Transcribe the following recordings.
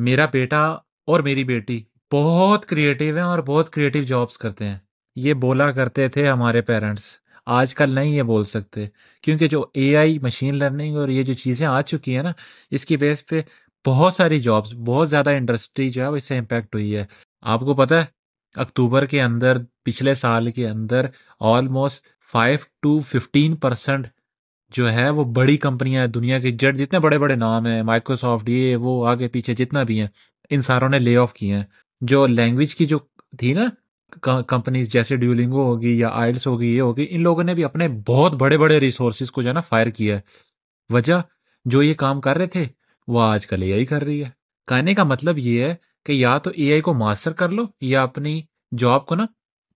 میرا بیٹا اور میری بیٹی بہت کریٹیو ہیں اور بہت کریٹیو جابس کرتے ہیں۔ یہ بولا کرتے تھے ہمارے پیرنٹس آج کل نہیں یہ بول سکتے، کیونکہ جو اے آئی مشین لرننگ اور یہ جو چیزیں آ چکی ہیں نا، اس کی بیس پہ بہت ساری جابس بہت زیادہ انڈسٹری جو ہے وہ اس سے امپیکٹ ہوئی ہے۔ آپ کو پتا ہے، اکتوبر کے اندر، پچھلے سال کے اندر almost five to fifteen percent جو ہے وہ بڑی کمپنیاں دنیا کے جٹ جتنے بڑے بڑے نام ہیں مائکروسافٹ یہ، وہ آگے پیچھے جتنا بھی ہیں، ان ساروں نے لے آف کیے ہیں۔ جو لینگویج کی جو تھی نا کمپنیز جیسے ڈیولنگو ہوگی یا آئلس ہوگی، یہ ہوگی، ان لوگوں نے بھی اپنے بہت بڑے بڑے ریسورسز کو جو ہے نا فائر کیا ہے۔ وجہ، جو یہ کام کر رہے تھے، وہ آج کل اے آئی کر رہی ہے۔ کہنے کا مطلب یہ ہے کہ یا تو اے آئی کو ماسٹر کر لو یا اپنی جاب کو نا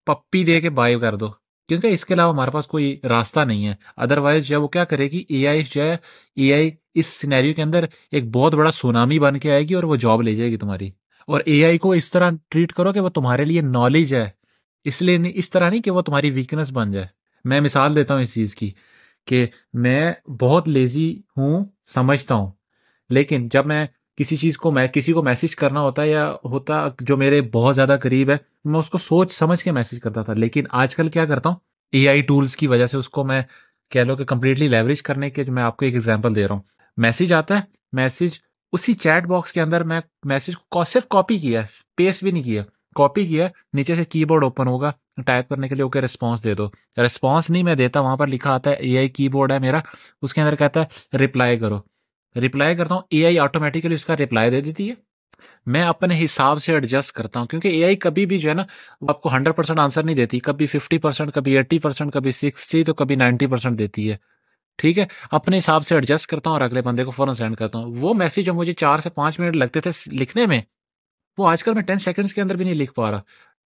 پپی دے کے بائی کر دو۔ کیونکہ اس کے علاوہ ہمارے پاس کوئی راستہ نہیں ہے۔ ادر وائز جو ہے وہ کیا کرے گی؟ اے آئی جو ہے اے آئی اس سینیریو کے اندر ایک بہت بڑا سونامی بن کے آئے گی اور وہ جاب لے جائے گی تمہاری۔ اور اے آئی کو اس طرح ٹریٹ کرو کہ وہ تمہارے لیے نالج ہے۔ اس لیے نہیں، اس طرح نہیں کہ وہ تمہاری ویکنس بن جائے۔ میں مثال دیتا ہوں اس چیز کی کہ میں بہت لیزی ہوں، سمجھتا ہوں۔ لیکن جب میں کسی چیز کو میں کسی کو میسج کرنا ہوتا ہے یا ہوتا جو میرے بہت زیادہ قریب ہے، میں اس کو سوچ سمجھ کے میسج کرتا تھا۔ لیکن آج کل کیا کرتا ہوں؟ اے آئی ٹولس کی وجہ سے اس کو میں کہہ لو کہ کمپلیٹلی لیوریج کرنے کے میں آپ کو ایک ایگزامپل دے رہا ہوں۔ میسج آتا ہے میسج اسی چیٹ باکس کے اندر میں میسج کو صرف کاپی کیا پیس بھی نہیں کیا۔ کاپی کیا نیچے سے کی بورڈ اوپن ہوگا ٹائپ کرنے کے لیے اوکے ریسپانس دے دو۔ ریسپانس نہیں میں دیتا، وہاں پر لکھا آتا ہے اے آئی کی بورڈ ہے میرا۔ اس کے اندر کہتا ہے ریپلائی کرو۔ ریپلائی کرتا ہوں اے آئی آٹومیٹیکلی اس کا ریپلائی دے دیتی ہے۔ میں اپنے حساب سے ایڈجسٹ کرتا ہوں، کیونکہ اے آئی کبھی بھی جو ہے نا آپ کو ہنڈریڈ پرسینٹ آنسر نہیں دیتی۔ کبھی ففٹی پرسینٹ کبھی ایٹی پرسینٹ کبھی سکسٹی تو کبھی نائنٹی پرسینٹ دیتی ہے۔ ٹھیک ہے؟ اپنے حساب سے ایڈجسٹ کرتا ہوں اور اگلے بندے کو فوراً سینڈ کرتا ہوں۔ وہ میسج جو مجھے چار سے پانچ منٹ لگتے تھے لکھنے میں، وہ آج کل میں ٹین سیکنڈس کے اندر بھی نہیں لکھ پا رہا۔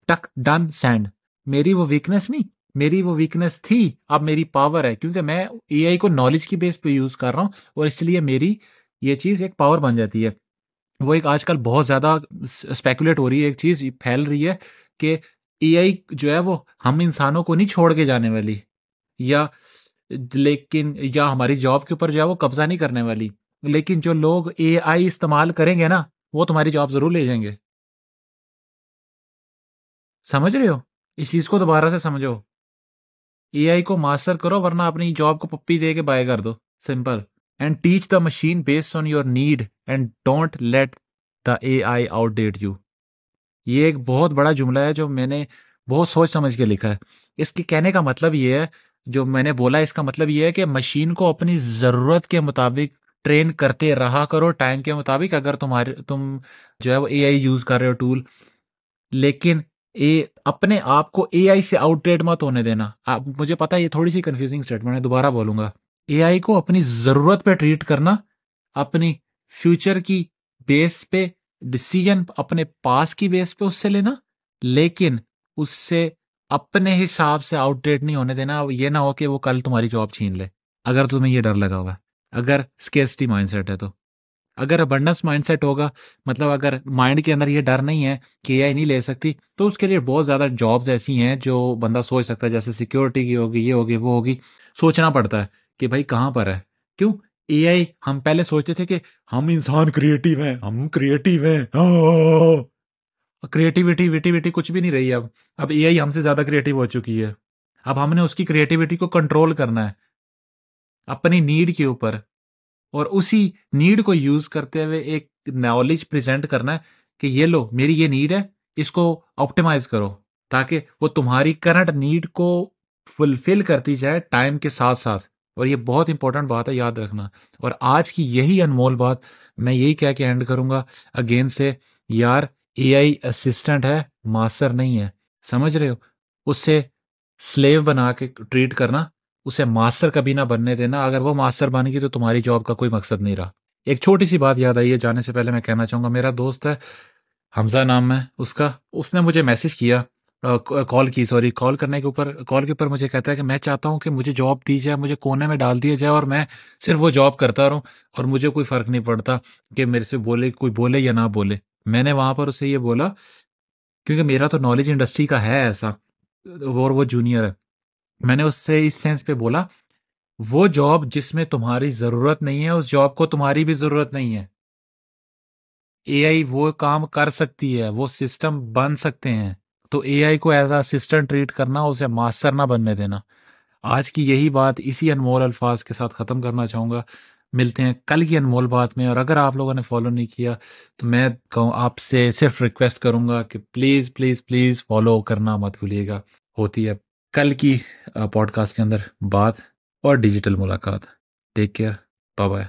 ٹک ڈن سینڈ میری وہ ویکنیس نہیں۔ میری وہ ویکنیس تھی، اب میری پاور ہے، کیونکہ میں اے آئی کو نالج کی بیس پہ یوز کر رہا ہوں، اور اس لیے میری یہ چیز ایک پاور بن جاتی ہے۔ وہ ایک آج کل بہت زیادہ اسپیکولیٹ ہو رہی ہے، ایک چیز پھیل رہی ہے کہ اے آئی جو ہے وہ ہم انسانوں کو نہیں چھوڑ کے جانے والی، یا لیکن، یا ہماری جاب کے اوپر جو ہے وہ قبضہ نہیں کرنے والی۔ لیکن جو لوگ اے آئی استعمال کریں گے نا، وہ تمہاری جاب ضرور لے جائیں گے۔ سمجھ رہے ہو؟ اس چیز کو دوبارہ سے سمجھو۔ اے آئی کو ماسٹر کرو ورنہ اپنی جاب کو پپی دے کے بائی کر دو. Simple and teach the machine based on your need and don't let the A I outdate you یہ ایک بہت بڑا جملہ ہے جو میں نے بہت سوچ سمجھ کے لکھا ہے. اس کے کہنے کا مطلب یہ ہے، جو میں نے بولا، اس کا مطلب یہ ہے کہ مشین کو اپنی ضرورت کے مطابق ٹرین کرتے رہا کرو ٹائم کے مطابق، اگر تمہارے تم جو ہے وہ اے آئی یوز کر رہے ہو ٹول لیکن اے، اپنے آپ کو اے آئی سے آؤٹ ڈیٹ مت ہونے دینا۔ مجھے پتا یہ تھوڑی سی کنفیوزنگ اسٹیٹمنٹ ہے، دوبارہ بولوں گا۔ اے آئی کو اپنی ضرورت پہ ٹریٹ کرنا، اپنی فیوچر کی بیس پہ ڈسیزن اپنے پاس کی بیس پہ اس سے لینا، لیکن اس سے اپنے حساب سے آؤٹ ڈیٹ نہیں ہونے دینا۔ یہ نہ ہو کہ وہ کل تمہاری جاب چھین لے۔ اگر تمہیں یہ ڈر لگا ہوا اگر اسکیسٹی مائنڈ سیٹ ہے تو۔ اگر ابنڈنس مائنڈ سیٹ ہوگا مطلب اگر مائنڈ کے اندر یہ ڈر نہیں ہے کہ اے آئی نہیں لے سکتی، تو اس کے لیے بہت زیادہ جابس ایسی ہیں جو بندہ سوچ سکتا ہے، جیسے سیکورٹی کی ہوگی، یہ ہوگی، وہ ہوگی، سوچنا پڑتا ہے کہ بھائی کہاں پر ہے؟ کیوں؟ اے آئی ہم پہلے سوچتے تھے کہ ہم انسان کریٹو ہیں، ہم کریٹو ہیں کریٹیوٹی ویٹی کچھ بھی نہیں رہی اب۔ اب اے آئی ہم سے زیادہ کریٹو ہو چکی ہے۔ اب ہم نے اس کی کریٹیوٹی کو کنٹرول کرنا ہے، اپنی نیڈ کے اوپر۔ اور اسی نیڈ کو یوز کرتے ہوئے ایک نالج پریزنٹ کرنا ہے کہ یہ لو، میری یہ نیڈ ہے، اس کو آپٹیمائز کرو تاکہ وہ تمہاری کرنٹ نیڈ کو فلفل کرتی جائے ٹائم کے ساتھ ساتھ۔ اور یہ بہت امپورٹنٹ بات ہے، یاد رکھنا۔ اور آج کی یہی انمول بات میں یہی کہہ کے اینڈ کروں گا۔ اگین سے، یار اے آئی اسسٹنٹ ہے ماسٹر نہیں ہے۔ سمجھ رہے ہو؟ اس سے سلیو بنا کے ٹریٹ کرنا۔ اسے ماسٹر کبھی نہ بننے دینا۔ اگر وہ ماسٹر بن گئی تو تمہاری جاب کا کوئی مقصد نہیں رہا۔ ایک چھوٹی سی بات یاد آئی ہے، جانے سے پہلے میں کہنا چاہوں گا، میرا دوست ہے، حمزہ نام ہے اس کا، اس نے مجھے میسج کیا کال کی سوری کال کرنے کے اوپر کال کے اوپر مجھے کہتا ہے کہ میں چاہتا ہوں کہ مجھے جاب دی جائے، مجھے کونے میں ڈال دیا جائے اور میں صرف وہ جاب کرتا رہوں اور مجھے کوئی فرق نہیں پڑتا کہ میرے سے بولے، کوئی بولے یا نہ بولے۔ میں نے وہاں پر اسے یہ بولا، کیونکہ میرا تو نالج انڈسٹری کا ہے ایسا، اور وہ جونیئر ہے۔ میں نے اس سے اس سینس پہ بولا، وہ جاب جس میں تمہاری ضرورت نہیں ہے، اس جاب کو تمہاری بھی ضرورت نہیں ہے۔ اے آئی وہ کام کر سکتی ہے، وہ سسٹم بن سکتے ہیں۔ تو اے آئی کو ایز اسسٹنٹ ٹریٹ کرنا، اسے ماسٹر نہ بننے دینا۔ آج کی یہی بات اسی انمول الفاظ کے ساتھ ختم کرنا چاہوں گا۔ ملتے ہیں کل کی انمول بات میں، اور اگر آپ لوگوں نے فالو نہیں کیا، تو میں کہوں آپ سے صرف ریکویسٹ کروں گا کہ پلیز پلیز پلیز فالو کرنا مت بھولیے گا۔ ہوتی ہے کل کی پوڈ کاسٹ کے اندر بات اور ڈیجیٹل ملاقات. Take care bye bye